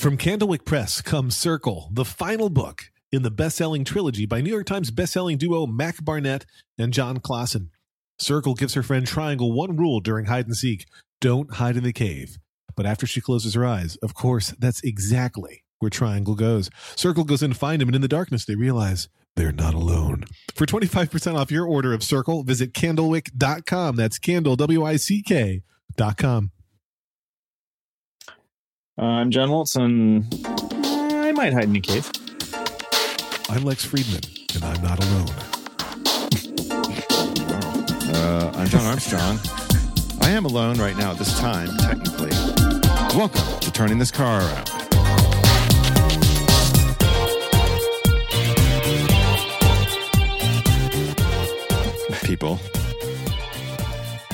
From Candlewick Press comes Circle, the final book in the best-selling trilogy by New York Times best-selling duo Mac Barnett and Jon Klassen. Circle gives her friend Triangle one rule during hide and seek: don't hide in the cave. But after she closes her eyes, of course, that's exactly where Triangle goes. Circle goes in to find him, and in the darkness, they realize they're not alone. For 25% off your order of Circle, visit candlewick.com. That's candle, W I C K dot com. Uh, I'm John Moltz, and I might hide in a cave. I'm Lex Friedman, and I'm not alone. Uh, I'm Jon Armstrong. I am alone right now at this time, technically. Welcome to turning this car around. People.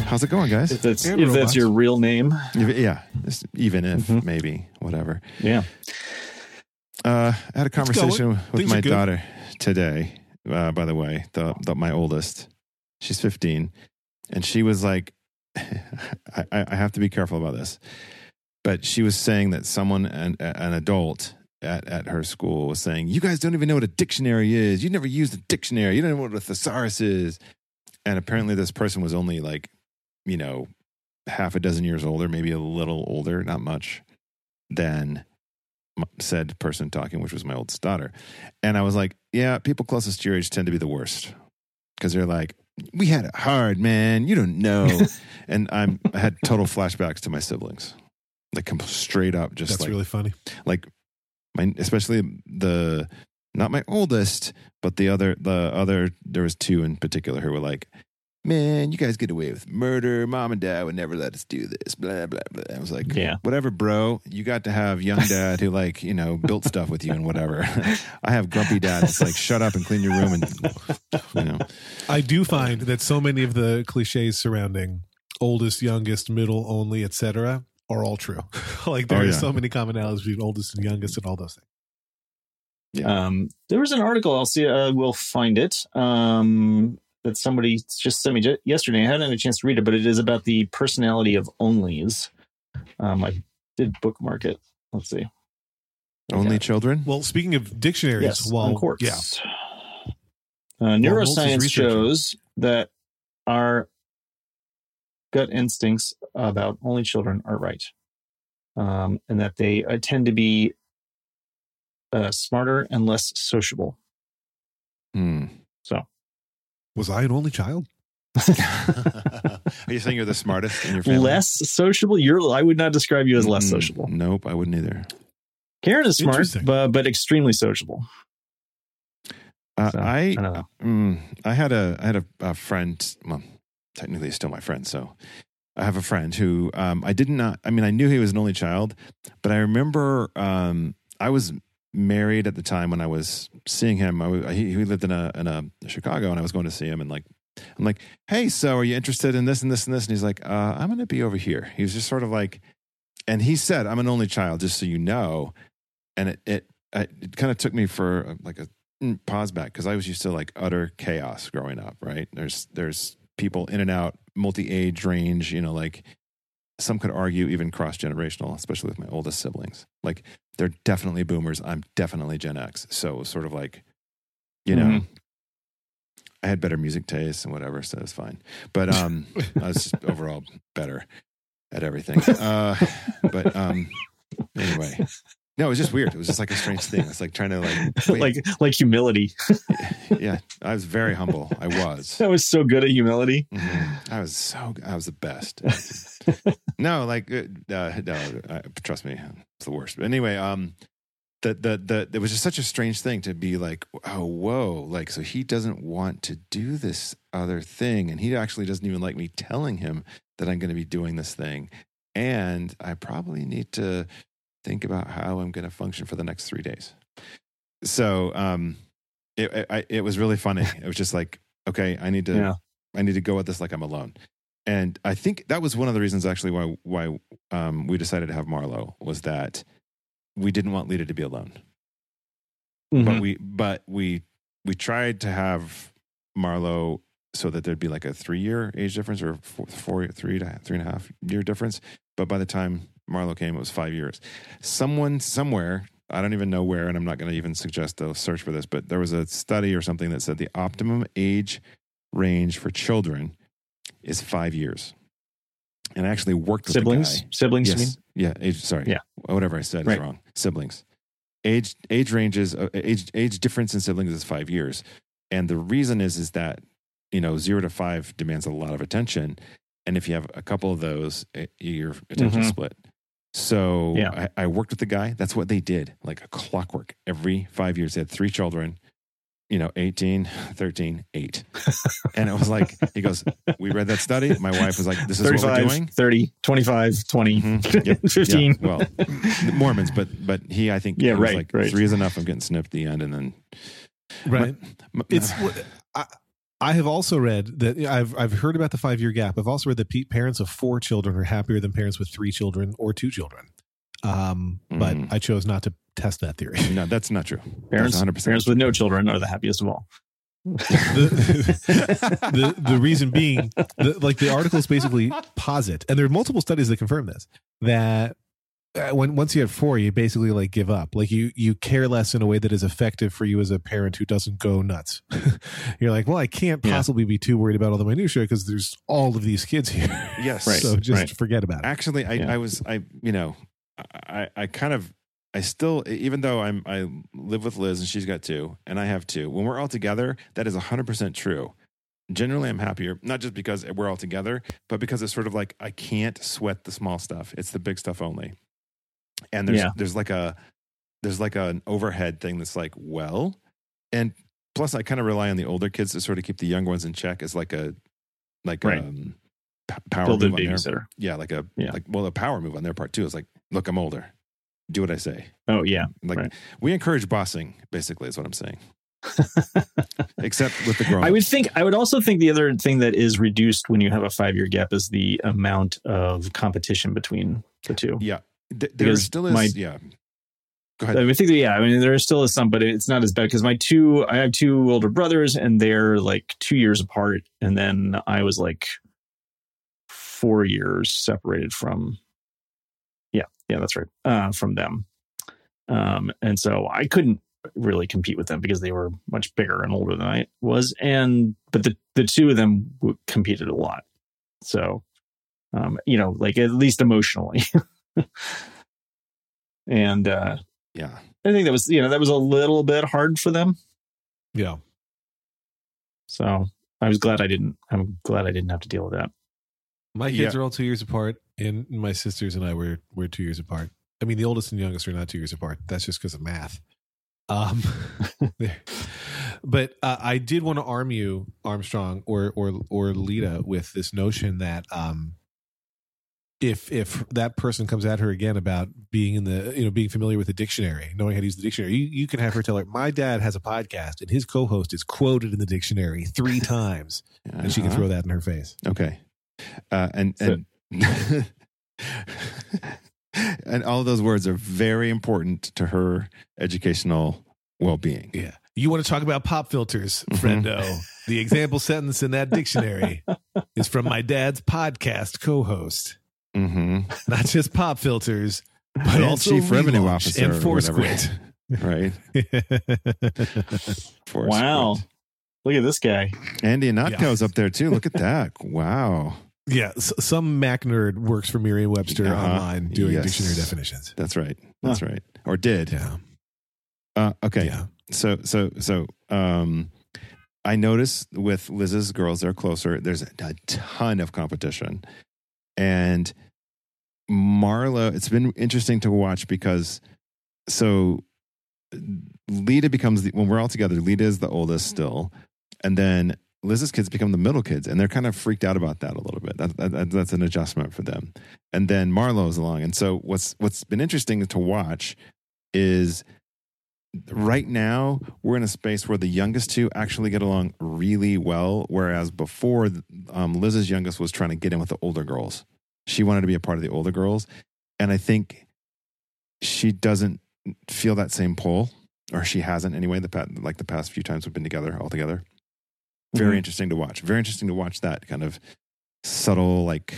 How's it going, guys? If that's, And if that's your real name, If- Yeah, even if, Mhm. maybe, whatever. yeah. Uh, I had a conversation with Things my daughter today. Uh, by the way, the, the my oldest, she's 15, and she was like, I, I I have to be careful about this, but she was saying that someone, an, an adult at, at her school, was saying, "You guys don't even know what a dictionary is. You never used a dictionary. You don't know what a thesaurus is." And apparently, this person was only like, you know, half a dozen years older, maybe a little older, not much, than said person talking, which was my oldest daughter. And I was like, yeah, people closest to your age tend to be the worst because they're like, we had it hard, man. You don't know. and I'm, I had total flashbacks to my siblings, like straight up, just That's like, really funny. like my, especially the, not my oldest, but the other, the other, there was two in particular who were like, man, you guys get away with murder. Mom and dad would never let us do this. Blah, blah, blah. I was like, Yeah. whatever, bro. You got to have young dad who like, you know, built stuff with you and whatever. I have grumpy dad that's like, shut up and clean your room and, you know, I do find that so many of the cliches surrounding oldest, youngest, middle, only, etc., are all true. like there Oh, are yeah. so many commonalities between oldest and youngest and all those things. Yeah. Um, there was an article. I'll see. Uh, we'll find it. Um, that somebody just sent me yesterday. I hadn't had a chance to read it, but it is about the personality of onlys. Um, I did bookmark it. Let's see. only Okay. children. Well, speaking of dictionaries, Yes, while on Quartz. yeah, Uh, neuroscience shows that our gut instincts about only children are right, um, and that they uh, tend to be uh, smarter and less sociable. Hmm. Was I an only child? Are you saying you're the smartest in your family? Less sociable. You're. I would not describe you as less Mm, sociable. Nope, I wouldn't either. Karen is smart, but but extremely sociable. Uh, So, I I don't know. Mm, I had a I had a, a friend. Well, technically, he's still my friend. So I have a friend who um, I did not. Know I mean, I knew he was an only child, but I remember um, I was married at the time when I was seeing him. I was, he, he lived in a in a Chicago, and I was going to see him. And like, I'm like, hey, so are you interested in this and this and this? And he's like, uh, I'm going to be over here. He was just sort of like, and he said, I'm an only child, just so you know. And it it it kind of took me for uh, like a mm, pause back because I was used to like utter chaos growing up. Right? There's there's people in and out, multi age range. You know, like some could argue even cross generational, especially with my oldest siblings. Like they're definitely boomers. I'm definitely Gen X. So sort of like, you know. Mhm. I had better music taste and whatever, so it was fine. But um, I was overall better at everything. Uh, but um, anyway, no, it was just weird. It was just like a strange thing. It's like trying to like, wait, like like humility. yeah. I was very humble. I was. I was so good at humility. Mhm. I was so. I was the best. no, like uh, uh, no. Uh, trust me, it's the worst. But anyway, um, the the the it was just such a strange thing to be like, oh whoa, like so he doesn't want to do this other thing, and he actually doesn't even like me telling him that I'm going to be doing this thing, and I probably need to think about how I'm going to function for the next three days. So, um, it it, I, it was really funny. It was just like, okay, I need to Yeah. I need to go at this like I'm alone. And I think that was one of the reasons actually why why um, we decided to have Marlo was that we didn't want Lita to be alone. But Mhm. we but we we tried to have Marlo so that there'd be like a three year age difference or four, four three to three and a half year difference. But by the time Marlo came, it was five years. Someone somewhere, I don't even know where, and I'm not going to even suggest a search for this, but there was a study or something that said the optimum age range for children is five years. And I actually worked with Siblings, guy. siblings. Yes. Yeah. Age, sorry. Yeah. Whatever I said Right. is wrong. Siblings. Age age ranges uh, age age difference in siblings is five years, and the reason is is that you know zero to five demands a lot of attention, and if you have a couple of those, it, your attention Mhm. split. So Yeah. I, I worked with the guy. That's what they did, like a clockwork. Every five years, they had three children. You know, 18, 13, 8. And it was like, he goes, We read that study. My wife was like, This is what we're doing. 30, 25, 20, Mhm. Yep. 15. Yeah, well, Mormons, but but he, I think, Yeah, was right, like right. three is enough. I'm getting snipped at the end, and then Right. m- It's I, I have also read that I've I've heard about the five year gap. I've also read that parents of four children are happier than parents with three children or two children. Um, but Mhm. I chose not to test that theory. no, that's not true. Parents, 100% parents with no children are the happiest of all. the, the the reason being, the, like the articles basically posit, and there are multiple studies that confirm this that Uh, when once you have four, you basically like give up. Like you you care less in a way that is effective for you as a parent who doesn't go nuts. You're like, well, I can't Yeah. possibly be too worried about all the minutia because there's all of these kids here. Yes. Right. so just right. forget about it. Actually, I, Yeah. I was, I, you know, I, I kind of, I still, even though I'm, I live with Liz and she's got two, and I have two. When we're all together, that is 100% true. Generally, I'm happier, not just because we're all together, but because it's sort of like I can't sweat the small stuff. It's the big stuff only. And there's, Yeah. there's like a, there's like an overhead thing that's like, well, and plus I kind of rely on the older kids to sort of keep the younger ones in check as like a, like Right. um, p- power Build a move on their- yeah, like a Yeah. like well, a power move on their part too. It's like, look, I'm older. Do what I say. Oh, yeah. Like Right. we encourage bossing, basically, is what I'm saying. Except with the grown. I would think, I would also think the other thing that is reduced when you have a five year gap is the amount of competition between the two. yeah, Th- there Because still is. my- yeah, go ahead. I think that, yeah, I mean, there still is some, but it's not as bad because my two, I have two older brothers and they're like two years apart. And then I was like four years separated from, yeah, yeah, that's right, uh, from them. Um, and so I couldn't really compete with them because they were much bigger and older than I was. And, but the, the two of them w- competed a lot. So, um, you know, like at least emotionally. and, uh, yeah, I think that was, you know, that was a little bit hard for them. Yeah. So I was glad I didn't, I'm glad I didn't have to deal with that. My kids Yeah. are all two years apart, and my sisters and I were were two years apart. I mean, the oldest and youngest are not two years apart. That's just because of math. Um, but uh, I did want to arm you, Armstrong or or or Lita, with this notion that um, if if that person comes at her again about being in the you know being familiar with the dictionary, knowing how to use the dictionary, you, you can have her tell her, "My dad has a podcast, and his co-host is quoted in the dictionary three times," and she can Uh-huh. throw that in her face. Okay, uh, and So- and and all those words are very important to her educational well-being. Yeah. You want to talk about pop filters, Mhm. friendo. the example sentence in that dictionary is from my dad's podcast co host. hmm Not just pop filters, but And also chief revenue relaunch officer and or force whatever. quit. Right. Force wow. quit. Look at this guy. Andy Yeah. Up there too. Look at that. Wow. yeah. s- some Mac nerd works for Merriam Webster Uh-huh. online doing Yes. dictionary definitions. That's right. That's right. Or did. Yeah. Uh, okay. Yeah. So so so um I notice with Liz's girls, they're closer. There's a ton of competition. And Marla, it's been interesting to watch because so Lita becomes the, when we're all together, Lita is the oldest still. And then Liz's kids become the middle kids, and they're kind of freaked out about that a little bit. That, that, that's an adjustment for them. And then Marlo's along, and so what's what's been interesting to watch is right now we're in a space where the youngest two actually get along really well, whereas before um, Liz's youngest was trying to get in with the older girls. She wanted to be a part of the older girls, and I think she doesn't feel that same pull, or she hasn't anyway. The pa- like the past few times we've been together all together. Very Mhm. interesting to watch. Very interesting to watch that kind of subtle, like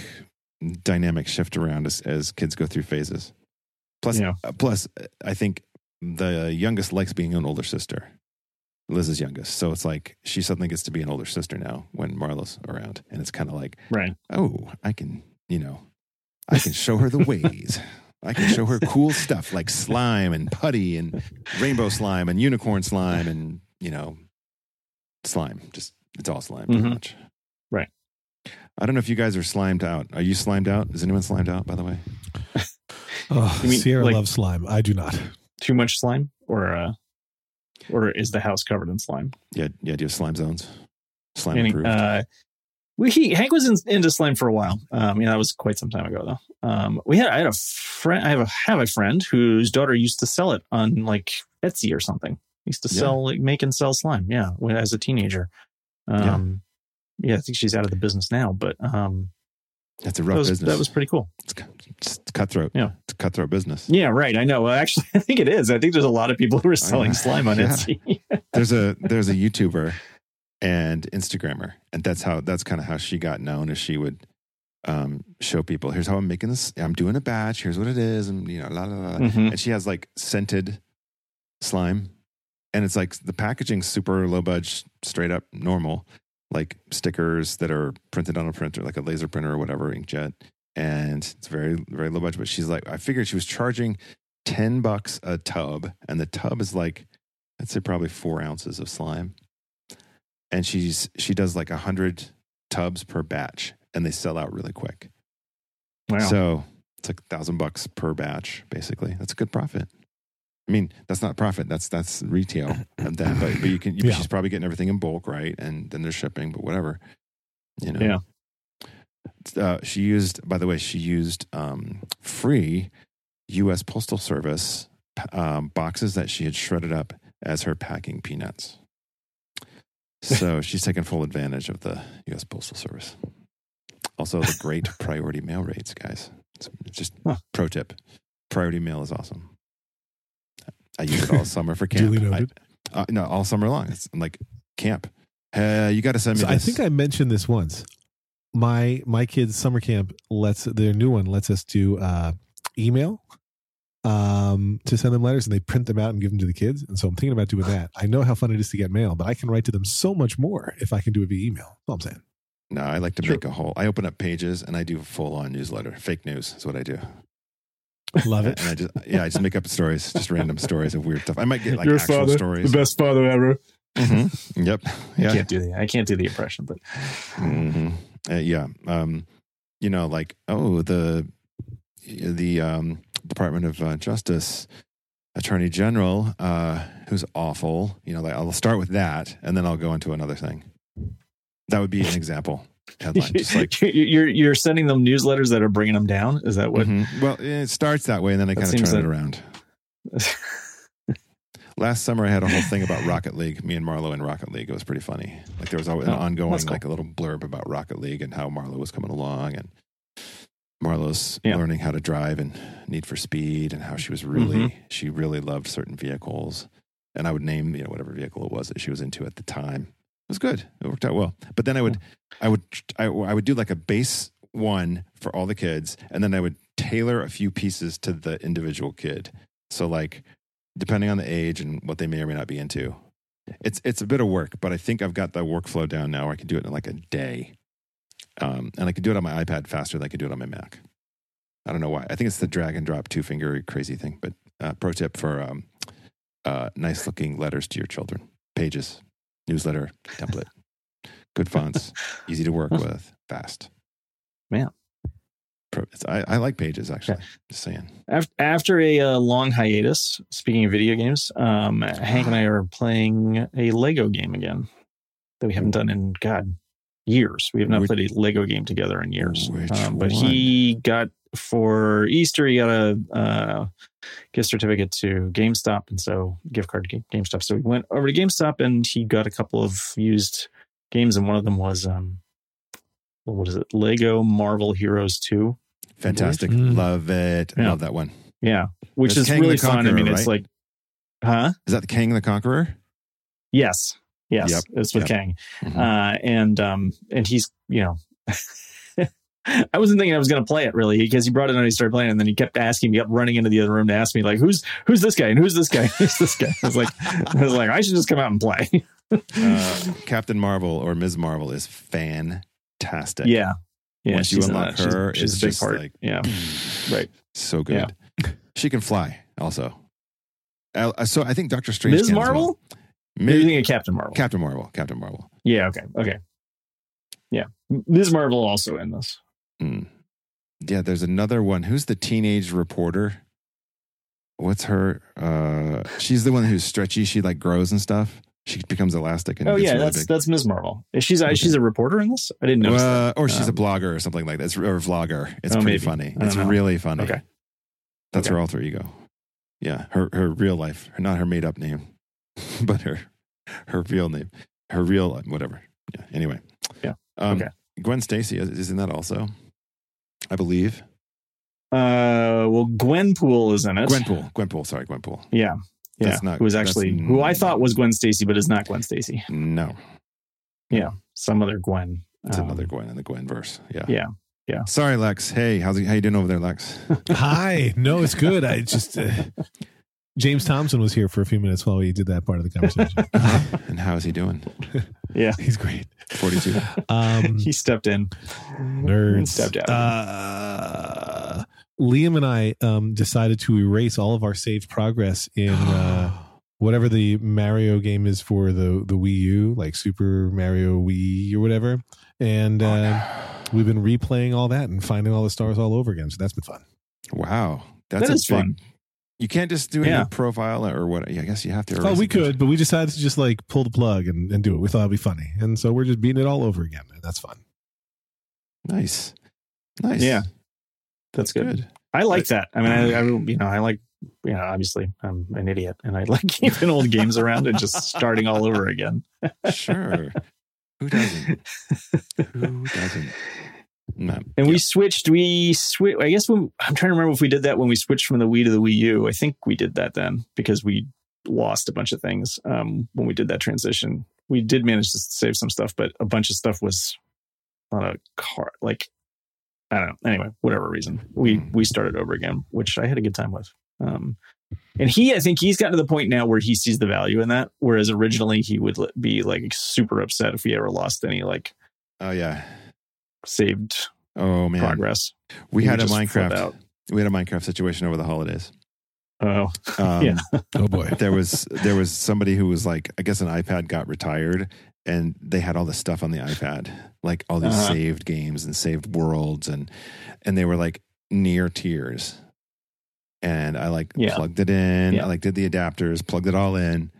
dynamic shift around as, as kids go through phases. Plus, Yeah. uh, plus, I think the youngest likes being an older sister. Liz is youngest, so it's like she suddenly gets to be an older sister now when Marlo's around, and it's kind of like, Right. oh, I can, you know, I can show her the ways. I can show her cool stuff like slime and putty and rainbow slime and unicorn slime and you know, slime. Just it's all slime pretty Mhm. much. Right. I don't know if you guys are slimed out. Are you slimed out? Is anyone slimed out? By the way, Oh, mean, Sierra like- loves slime. I do not. Too much slime, or uh, or is the house covered in slime? yeah, yeah. Do you have slime zones? Slime Any- approved. uh, we he, Hank was in, into slime for a while. Um, yeah, that was quite some time ago though. Um, we had I had a friend. I have a have a friend whose daughter used to sell it on like Etsy or something. Used to Yeah. sell like make and sell slime. Yeah, when as a teenager. Um, yeah. I think she's out of the business now, but um, That's a that rough was business. that was pretty cool. it's, it's cutthroat. Yeah. it's a cutthroat business. Yeah, right. I know. Well, actually, I think it is. I think there's a lot of people who are selling slime on Yeah. Etsy. there's a there's a YouTuber and Instagrammer, and that's how that's kind of how she got known. Is she would um, show people, here's how I'm making this. I'm doing a batch. Here's what it is, and you know, la la la. Mhm. And she has like scented slime, and it's like the packaging's super low budget, straight up normal, like stickers that are printed on a printer, like a laser printer or whatever, inkjet, and it's very very low budget. But she's like, I figured she was charging ten bucks a tub, and the tub is like, I'd say probably four ounces of slime, and she's she does like a hundred tubs per batch, and they sell out really quick. Wow. So it's like a thousand bucks per batch, basically. That's a good profit. I mean, that's not profit. That's that's retail and that, but but you can. Yeah. She's probably getting everything in bulk, right? And then there's shipping, but whatever. You know. Yeah. Uh, she used, by the way, she used um, free U.S. Postal Service um, boxes that she had shredded up as her packing peanuts. So she's taken full advantage of the U.S. Postal Service. Also, the great priority mail rates, guys. It's just Huh. pro tip: priority mail is awesome. I use it all summer for camp. Duly I- uh, no, all summer long. It's like camp. Uh, you got to send me. So I think I mentioned this once. My my kids' summer camp lets their new one lets us do uh, email um, to send them letters, and they print them out and give them to the kids. And so I'm thinking about doing that. I know how fun it is to get mail, but I can write to them so much more if I can do it via email. That's all I'm saying. No, I like to Sure. make a whole. I open up pages and I do a full on newsletter. Fake news is what I do. Love it. And I just yeah, I just make up stories, just random stories of weird stuff. I might get like Your actual father, stories. the best father ever. Mhm. Yep. I can't do the I can't do the impression, but hmm Uh, yeah. Um, you know, like oh the the um, Department of uh, Justice Attorney General, uh, who's awful. You know, like I'll start with that, and then I'll go into another thing. That would be an example headline. Just like you're you're sending them newsletters that are bringing them down. Is that what? Mhm. Well, it starts that way, and then I kind of turn it around. Last summer, I had a whole thing about Rocket League. Me and Marlo in Rocket League. It was pretty funny. Like there was always an Oh, ongoing, cool. like a little blurb about Rocket League and how Marlo was coming along, and Marlo's Yeah. learning how to drive and Need for Speed, and how she was really, Mm-hmm. she really loved certain vehicles. And I would name, you know, whatever vehicle it was that she was into at the time. It was good. It worked out well. But then I would, I would, I, I would do like a base one for all the kids, and then I would tailor a few pieces to the individual kid. So like, depending on the age and what they may or may not be into, it's it's a bit of work. But I think I've got the workflow down now. Where I can do it in like a day, um, and I can do it on my iPad faster than I could do it on my Mac. I don't know why. I think it's the drag and drop two finger crazy thing. But uh, pro tip for um, uh, nice looking letters to your children: pages, newsletter template, good fonts, easy to work with, fast. Man. Pro, it's, I, I like pages actually. Just saying. Af- After a uh, long hiatus, speaking of video games, um, Hank and I are playing a Lego game again that we haven't done in God years. We have not Which- played a Lego game together in years. Which Um, but one? he got for Easter, he got a uh, gift certificate to GameStop, and so gift card to GameStop. So we went over to GameStop, and he got a couple of used games, and one of them was um, what is it? Lego Marvel Heroes Two. Fantastic. Mm. Love it. Yeah. Love that one. Yeah, which That's is Kang the really fun. I Conqueror, mean, it's right? like, huh? Is that the King of the Conqueror? Yes, yes, Yep, it's with yep. Kang, Mhm. uh, and um, and he's you know, I wasn't thinking I was going to play it really because he brought it on. And he started playing, and then he kept asking me, up, running into the other room to ask me like, "Who's who's this guy? And who's this guy? Who's this guy?" I was like, I was like, I should just come out and play. Uh, Captain Marvel or Ms. Marvel is fantastic. yeah, yeah. Once you unlock that. Her, she's, it's a big just part. like- yeah, right. so good. She can fly also. Uh, so I think Doctor Strange. Ms. can as well. Marvel. Mi- You're of Captain Marvel. Captain Marvel. Captain Marvel. yeah. Okay. Okay. Yeah. Ms. Marvel also in this. Mm. Yeah, there's another one. Who's the teenage reporter? What's her? Uh, she's the one who's stretchy. She like grows and stuff. She becomes elastic and Oh yeah, really that's big. that's Ms. Marvel. She's Okay. she's a reporter in this? I didn't know. Uh, or she's a Um, blogger or something like that. It's, or a vlogger. It's Oh, pretty maybe. funny. It's know. really funny. Okay. That's Okay. her alter ego. Yeah, her her real life, not her made up name, but her her real name, her real whatever. Yeah. Anyway. Yeah. Um, Okay. Gwen Stacy is, is in that also, I believe. Uh, well, Gwenpool is in it. Gwenpool. Gwenpool. Sorry, Gwenpool. Yeah. Yeah. That's not- who was actually n- who I thought was Gwen Stacy, but is not Gwen Stacy. No, Yeah. Some other Gwen. it's Um, another Gwen in the Gwen verse. Yeah. Yeah. Yeah. Sorry, Lex. Hey, how's he, how you doing over there, Lex? Hi. No, it's good. I just uh, James Thompson was here for a few minutes while we did that part of the conversation. and how is he doing? Yeah. He's great. Forty-two. Um, He stepped in. nerds. Stepped out. Uh, Liam and I um, decided to erase all of our saved progress in uh, whatever the Mario game is for the the Wii U, like Super Mario Wii or whatever. And Oh, uh, we've been replaying all that and finding all the stars all over again. So that's been fun. wow, that's That a big- fun. You can't just do a Yeah. new profile or what? Yeah, I guess you have to. Oh, we a bunch. could, but we decided to just like pull the plug and, and do it. We thought it'd be funny, and so we're just beating it all over again, and that's fun. Nice, nice. Yeah. That's good. good. I like that. I mean, I, I you know, I like, you know, obviously I'm an idiot and I like keeping old games around and just starting all over again. Sure. Who doesn't? Who doesn't? No. And we switched. We switch. I guess when, I'm trying to remember if we did that when we switched from the Wii to the Wii U. I think we did that then because we lost a bunch of things um, when we did that transition. We did manage to save some stuff, but a bunch of stuff was on a car. Like I don't know. Anyway, whatever reason, we Hmm. we started over again, which I had a good time with. Um, and he, I think he's gotten to the point now where he sees the value in that. Whereas originally he would be like super upset if we ever lost any like Oh yeah. Saved Oh man. progress. We He had a would just flip Minecraft. out. We had a Minecraft situation over the holidays. Oh, Um, Yeah. Oh boy, there was there was somebody who was like I guess an iPad got retired and they had all the stuff on the iPad like all these Uh-huh. saved games and saved worlds and and they were like near tears and I like Yeah. plugged it in Yeah. I like did the adapters plugged it all in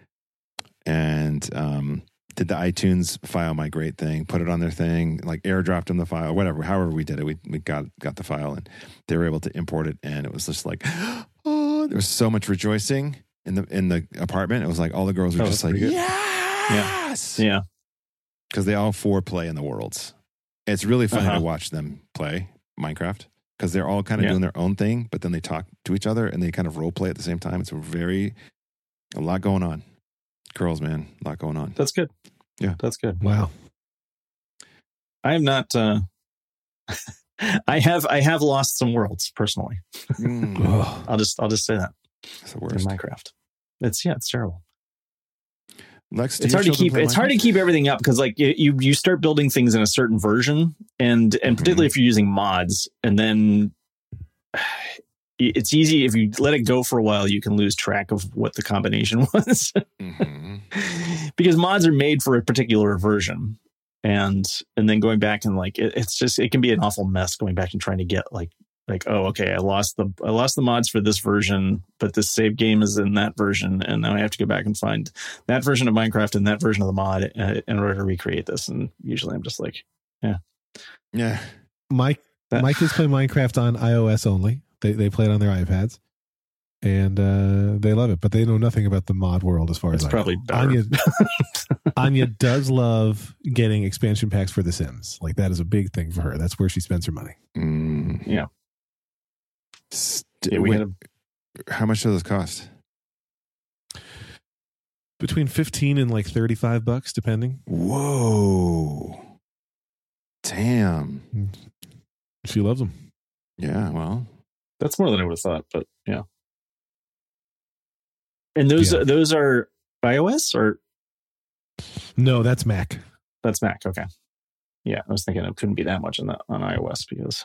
and um did the iTunes file migrate thing put it on their thing like airdropped them the file whatever however we did it we we got got the file and they were able to import it and it was just like oh there was so much rejoicing in the in the apartment. It was like all the girls were Oh, just like yes! Yeah. because they all four play in the worlds. It's really funny Uh-huh. to watch them play minecraft because they're all kind of Yeah. doing their own thing but then they talk to each other and they kind of role play at the same time. It's a very a lot going on girls man a lot going on That's good. Yeah. that's good. wow. I am not. uh I have I have lost some worlds personally. Mm. I'll just I'll just say that that's the in Minecraft. It's yeah, it's terrible. lex do It's hard to keep play it's hard to keep everything up because like you- you you start building things in a certain version and and particularly if you're using mods and then it's easy if you let it go for a while you can lose track of what the combination was Mhm. because mods are made for a particular version and and then going back and like it, it's just it can be an awful mess going back and trying to get like like oh okay i lost the i lost the mods for this version but this save game is in that version and now i have to go back and find that version of minecraft and that version of the mod uh, in order to recreate this and usually i'm just like yeah Yeah. Mike, That- my kids play Minecraft on iOS only. They they play it on their iPads, and uh, they love it. But they know nothing about the mod world as far it's as I probably know. better Anya, Anya does love getting expansion packs for The Sims. Like that is a big thing for her. That's where she spends her money. Mm. Yeah. St- yeah, we wait, had a, how much does this cost Between fifteen and like thirty five bucks, depending. whoa damn She loves them. Yeah, well, That's more than I would have thought, but yeah. And those Yeah. those are iOS or No, that's Mac. that's Mac. Okay. Yeah, I was thinking it couldn't be that much on the on iOS because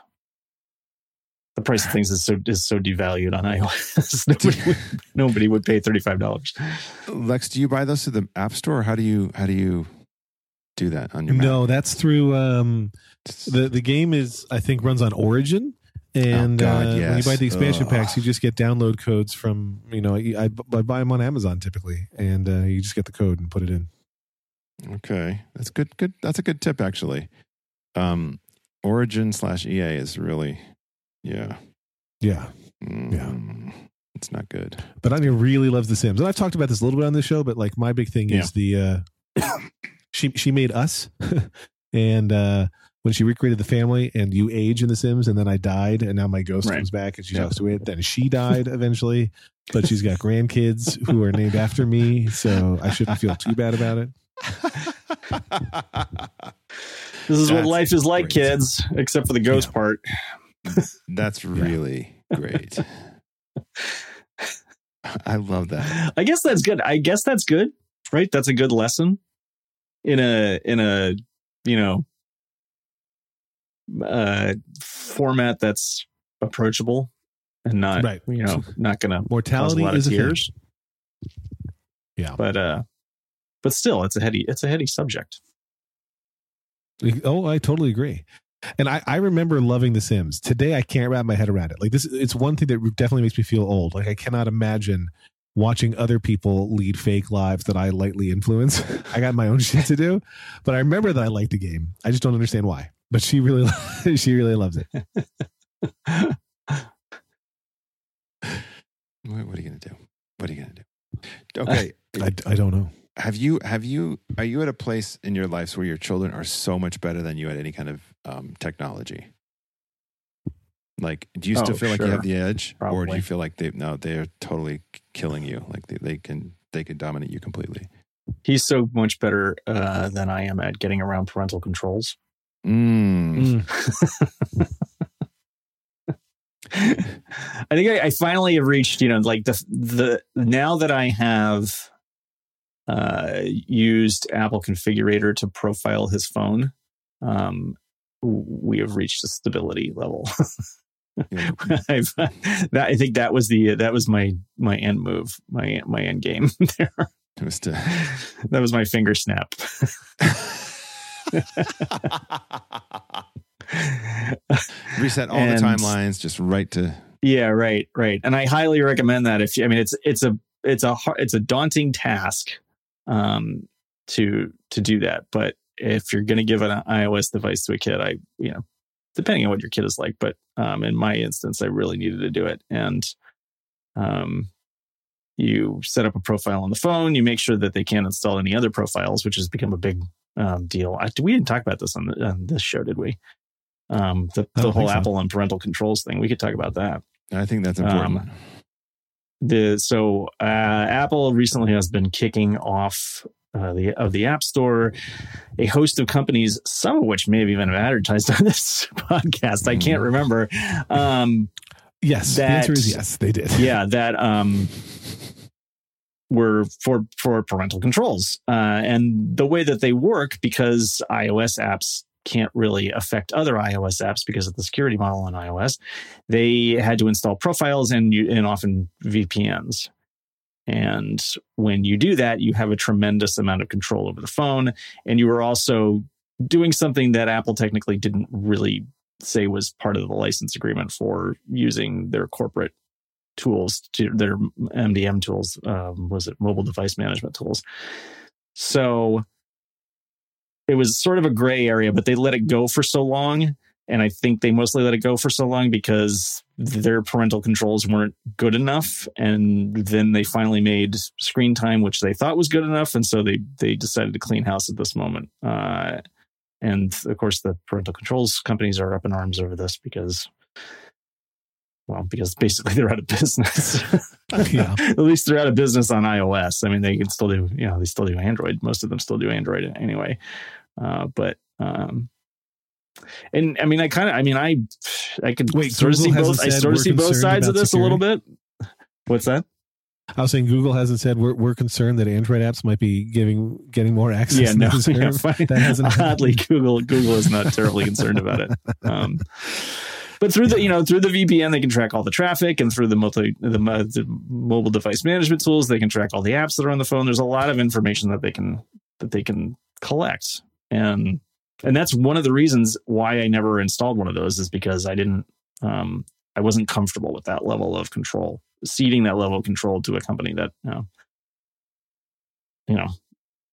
the price of things is so is so devalued on iOS. nobody, would, nobody would pay thirty five dollars. Lex, do you buy those through the App Store? Or how do you how do you do that on your Mac? No, that's through um, the the game is I think runs on Origin, and Oh, God, uh, when you buy the expansion Ugh. packs, you just get download codes from you know I, I buy them on Amazon typically, and uh, you just get the code and put it in. Okay, that's good. Good. That's a good tip, actually. Origin slash EA is really, yeah, Yeah, Mm, It's not good. but Anya really loves The Sims, and I've talked about this a little bit on the show. But like my big thing is the uh, she she made us, and uh, when she recreated the family, and you age in The Sims, and then I died, and now my ghost Right. comes back, and she Yeah. talks to it. Then she died eventually, but she's got grandkids who are named after me, so I shouldn't feel too bad about it. This is what life is like, great. kids, except for the ghost Yeah. part. That's really great. I love that. I guess that's good. I guess that's good, right? That's a good lesson in a in a you know uh format that's approachable and not Right. you know not gonna cause a Mortality lot is of a thing. tears. Yeah. But uh but still it's a heady it's a heady subject. Oh, I totally agree. And I, I remember loving The Sims. Today, I can't wrap my head around it. Like this, it's one thing that definitely makes me feel old. Like I cannot imagine watching other people lead fake lives that I lightly influence. I got my own shit to do, but I remember that I liked the game. I just don't understand why. But she really, she really loves it. What, what are you gonna do? What are you gonna do? Okay. I, I don't know. have you have you are you at a place in your lives where your children are so much better than you at any kind of um, technology? Like, do you still Oh, feel like you have the edge, or do you feel like they no they're totally killing you? Like they, they can they can dominate you completely. He's so much better uh than I am at getting around parental controls. Mm. I think I, I finally have reached, you know, like the the now that I have uh, used Apple Configurator to profile his phone, um, we have reached a stability level. Yeah. I've, that I think that was the that was my my end move, my my end game there. It was to That was my finger snap. reset all And- the timelines just right to Yeah, right, right. And I highly recommend that. If you, I mean, it's it's a it's a it's a daunting task um, to to do that. But if you're going to give an iOS device to a kid, I you know, depending on what your kid is like, but um, in my instance, I really needed to do it. And um, you set up a profile on the phone. You make sure that they can't install any other profiles, which has become a big um, deal. I, we didn't talk about this on, the, on this show, did we? Um, the, the whole so. Apple and parental controls thing. We could talk about that I think that's Um, important. the so uh, Apple recently has been kicking off uh, the of the App Store a host of companies, some of which may have even advertised on this podcast. I can't Mhm. remember. Um, Yes, the answer is yes. They did. yeah, that um, were for for parental controls, uh, and the way that they work because iOS apps can't really affect other iOS apps because of the security model on iOS. They had to install profiles and you, and often VPNs. And when you do that, you have a tremendous amount of control over the phone, and you are also doing something that Apple technically didn't really say was part of the license agreement for using their corporate tools to their MDM tools. Um, was it mobile device management tools? So it was sort of a gray area, but they let it go for so long. And I think they mostly let it go for so long because their parental controls weren't good enough. And then they finally made screen time, which they thought was good enough. And so they, they decided to clean house at this moment. Uh, and of course, the parental controls companies are up in arms over this because, well, because basically they're out of business. Yeah. At least they're out of business on iOS. I mean, they can still do, you know, they still do Android. Most of them still do Android anyway. Uh, but um, and I mean, I kind of, I mean, I, I could Wait, sort of see Google both. I sort of see both sides of this a little bit. What's that? I was saying Google hasn't said we're we're concerned that Android apps might be giving getting more access. Yeah, no. Yeah. That hasn't Oddly, Google Google is not terribly concerned about it. Um, but through the you know through the VPN, they can track all the traffic, and through the multi the, the mobile device management tools, they can track all the apps that are on the phone. There's a lot of information that they can that they can collect, and and that's one of the reasons why I never installed one of those is because I didn't um, I wasn't comfortable with that level of control, ceding that level of control to a company that you know, you know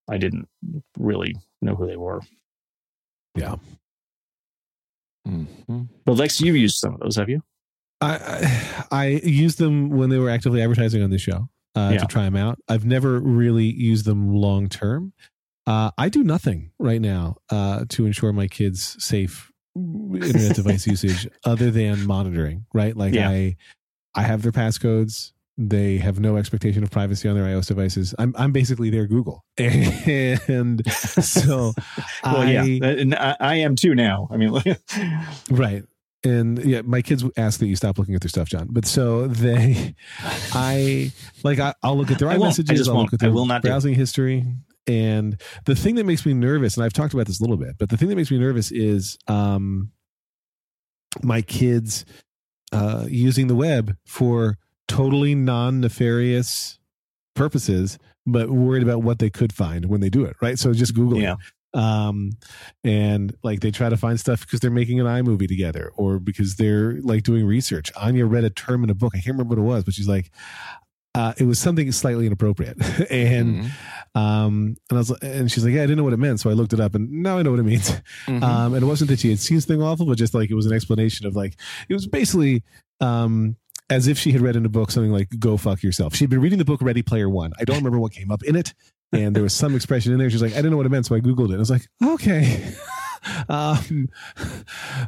I didn't really know who they were. Yeah. Mhm. But Lex, you've used some of those, have you? I, I I used them when they were actively advertising on the show uh, Yeah. to try them out. I've never really used them long term. Uh, I do nothing right now uh, to ensure my kids' safe internet device usage other than monitoring. Right, like Yeah. I I have their passcodes. They have no expectation of privacy on their iOS devices. I'm I'm basically their Google, and so well, I, yeah, and I, I am too now. I mean, Right. And yeah, my kids ask that you stop looking at their stuff, John. But so they, I like, I, I'll look at their I won't. I iMessages. I'll look at I will not browsing history. And the thing that makes me nervous, and I've talked about this a little bit, but the thing that makes me nervous is um, my kids uh, using the web for totally non nefarious purposes, but worried about what they could find when they do it. Right. So just Googling yeah, um and like they try to find stuff because they're making an iMovie together or because they're like doing research Anya read a term in a book I can't remember what it was but she's like uh it was something slightly inappropriate and Mhm. um and I was and she's like yeah I didn't know what it meant so I looked it up and now I know what it means Mhm. um and it wasn't that she had seen something awful but just like it was an explanation of like it was basically um as if she had read in a book something like "Go fuck yourself." She'd been reading the book Ready Player One. I don't remember what came up in it, and there was some expression in there. She's like, "I didn't know what it meant," so I googled it. I was like, "Okay, um,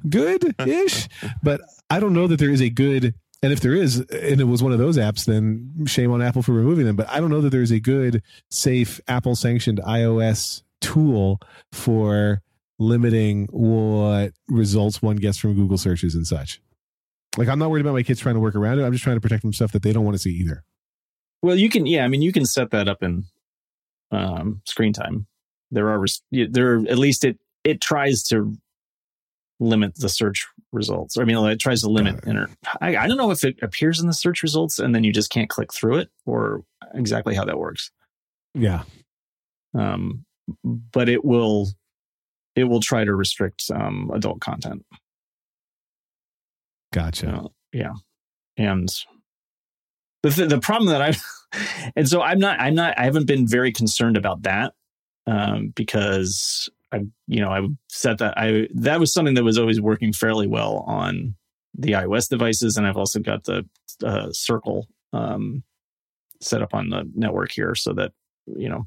good ish," but I don't know that there is a good. And if there is, and it was one of those apps, then shame on Apple for removing them. But I don't know that there is a good, safe Apple sanctioned iOS tool for limiting what results one gets from Google searches and such. Like I'm not worried about my kids trying to work around it. I'm just trying to protect them stuff that they don't want to see either. Well, you can. Yeah, I mean, you can set that up in um, screen time. There are there. At least it it tries to limit the search results. I mean, it tries to limit. Inter- I, I don't know if it appears in the search results and then you just can't click through it, or exactly how that works. Yeah. Um, but it will it will try to restrict um, adult content. Gotcha. Yeah, and the th- the problem that I and so I'm not I'm not I haven't been very concerned about that um, because I you know I set that I that was something that was always working fairly well on the iOS devices, and I've also got the uh, Circle um, set up on the network here so that you know.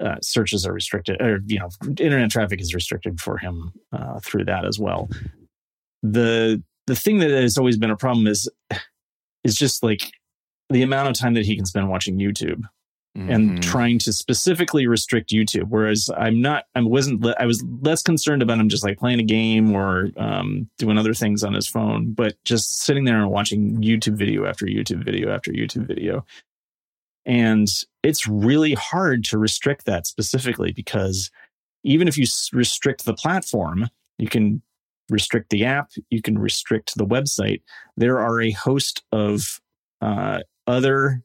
Uh, searches are restricted, or you know, internet traffic is restricted for him uh, through that as well. The the thing that has always been a problem is is just like the amount of time that he can spend watching YouTube and Mhm. trying to specifically restrict YouTube. Whereas I'm not, I wasn't, I was less concerned about him just like playing a game or um, doing other things on his phone, but just sitting there and watching YouTube video after YouTube video after YouTube video. And it's really hard to restrict that specifically because even if you restrict the platform, you can restrict the app, you can restrict the website. There are a host of uh, other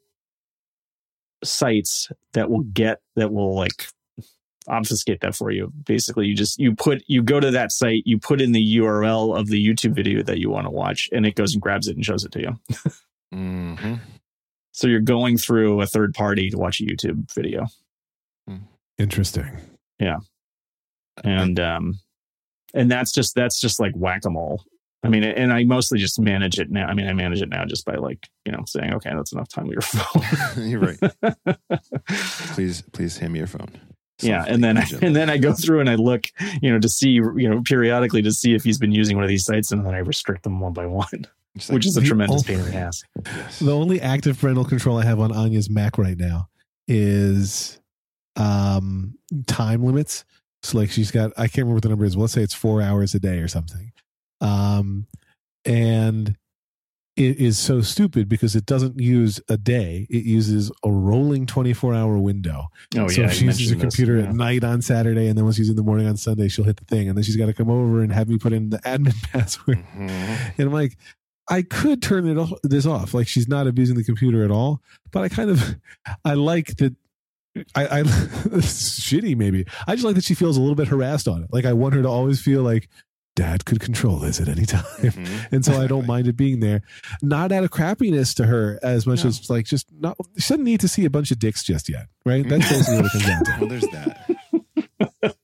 sites that will get that will like obfuscate that for you. Basically, you just you put you go to that site, you put in the URL of the YouTube video that you want to watch, and it goes and grabs it and shows it to you. Mhm. So you're going through a third party to watch a YouTube video, Interesting. Yeah. And um, and that's just that's just like whack a mole. I mean, and I mostly just manage it now. I mean, I manage it now just by like you know saying, okay, that's enough time with your phone. You're right. Please, please hand me your phone. yeah and then and and then i go through and i look you know to see you know periodically to see if he's been using one of these sites and then i restrict them one by one like, which is a tremendous ul- pain in the ass. The only active parental control I have on Anya's Mac right now is um, time limits. So like she's got I can't remember what the number is. Let's say it's four hours a day or something. Um, and it is so stupid because it doesn't use a day; it uses a rolling twenty-four hour window. Oh so yeah, if she uses her mentioned this, computer yeah. at night on Saturday, and then once she's in the morning on Sunday, she'll hit the thing, and then she's got to come over and have me put in the admin password. Mhm. And I'm like, I could turn it off, this off. Like she's not abusing the computer at all. But I kind of, I like that. I, I shitty maybe. I just like that she feels a little bit harassed on it. Like I want her to always feel like dad could control this at any time. Mhm. And so I don't mind it being there. Not out of crappiness to her as much No. as like just not she doesn't need to see a bunch of dicks just yet. Right? That's basically what it comes down to. Well, there's that.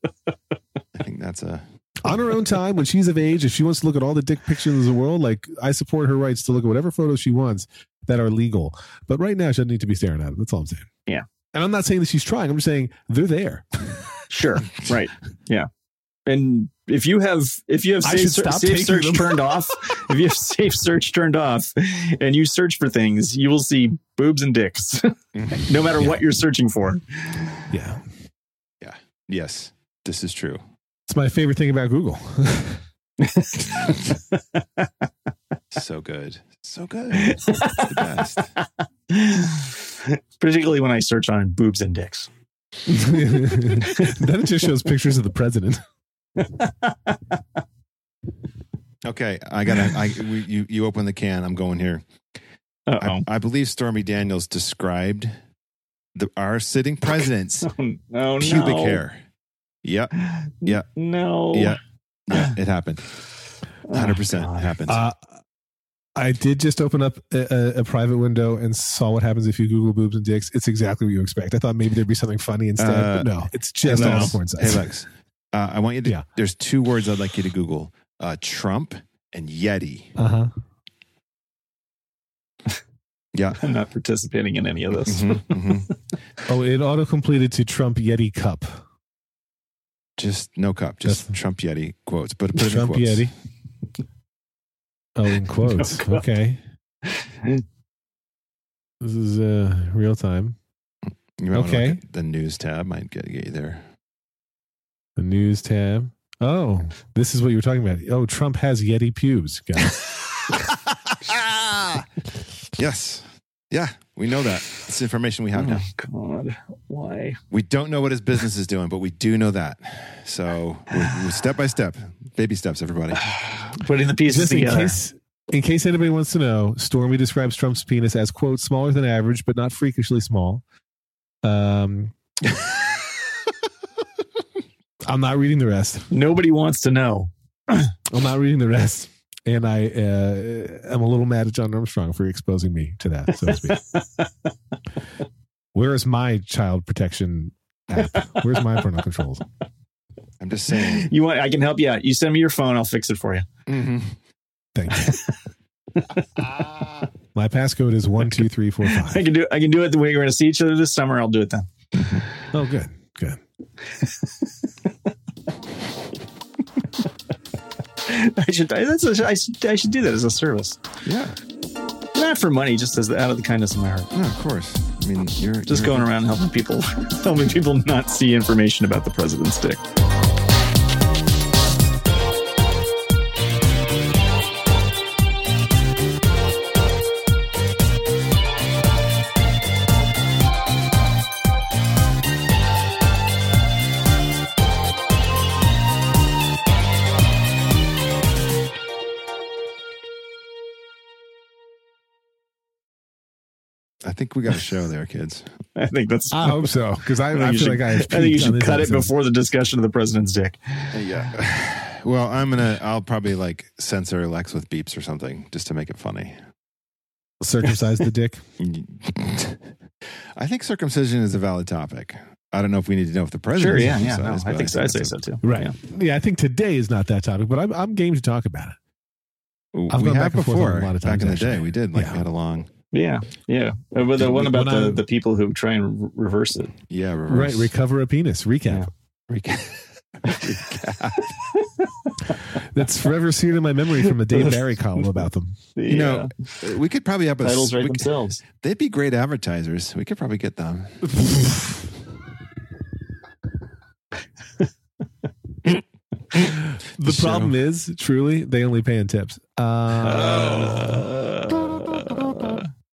I think that's a on her own time when she's of age if she wants to look at all the dick pictures in the world like i support her rights to look at whatever photos she wants that are legal but right now she doesn't need to be staring at them that's all i'm saying Yeah. And i'm not saying that she's trying i'm just saying they're there Sure. Right. Yeah. And if you have if you have safe, ser- safe search them. turned off, if you have safe search turned off and you search for things, you will see boobs and dicks, no matter Yeah. what you're searching for. Yeah. Yeah yes. This is true. it's my favorite thing about google So good. So good. It's the best. Particularly when I search on boobs and dicks. then it just shows pictures of the president Okay, I gotta. I we, you you open the can. I'm going here. Uh I, I believe Stormy Daniels described the our sitting president's oh. No, pubic no. hair. Yep, Yeah. No. yeah, yeah. It happened. Oh, 100 percent God. happened. uh, i did just open up a, a, a private window and saw what happens if you google boobs and dicks it's exactly what you expect i thought maybe there'd be something funny instead Uh, but no it's just no. all porn hey sites Lex, uh, I want you to. Yeah. There's two words I'd like you to Google: uh, Trump and Yeti. uh-huh Yeah. I'm not participating in any of this. Mhm, mhm. Oh, it auto completed to Trump Yeti Cup. Just no cup. Just That's- Trump Yeti quotes. But put it Trump in quotes. Yeti. Oh, in quotes. No okay. This is uh, real time. You might wanna Okay. the news tab might get, get you there. The news tab. Oh, this is what you were talking about. Oh, Trump has Yeti pubes. It. yes. Yeah, we know that. It's information we have now. Oh, God. Why? We don't know what his business is doing, but we do know that. So we're, we're step by step, baby steps, everybody. Putting the pieces Just in together. case, in case anybody wants to know, Stormy describes Trump's penis as quote smaller than average, but not freakishly small. Um, I'm not reading the rest. Nobody wants to know. I'm not reading the rest. And I uh, am a little mad at Jon Armstrong for exposing me to that, so to speak. Where is my child protection app? Where's my parental controls? I'm just saying. You want? I can help you out. You send me your phone. I'll fix it for you. Mm-hmm. Thank you. My passcode is one two three four five. I can do. I can do it the way we're going to see each other this summer. I'll do it then. Oh, good, good. I should. I, that's a, I, should, I should do that as a service, Yeah. not for money, just as out of the kindness of my heart. No, of course. I mean, you're Just you're- going around helping people, helping people not see information about the president's dick. I think we got a show there, kids. I think that's. I hope so because I, I think I you feel should- like I. I think you should cut it episode. before the discussion of the president's dick. Yeah. Well, I'm gonna. I'll probably like censor Lex with beeps or something just to make it funny. Circumcise the dick. I think circumcision is a valid topic. I don't know if we need to know if the president. Sure, is yeah, yeah. No, circumcised, I think so. I'd say so too. Right. Yeah. Yeah, I think today is not that topic, but I'm I'm game to talk about it. a- I've we gone have back and forth on before. a lot of times. back in the day, we did like Yeah. we had a long. Yeah, yeah. Uh, But the one about the, I- the people who try and reverse it. Yeah, reverse. Right. Recover a penis. Recap. Recap. Recap. That's forever seared in my memory from a Dave Barry column about them. You know, we could probably have a. titles write we could- themselves. they'd be great advertisers. We could probably get them. the, problem is, truly, they only pay in tips. Uh,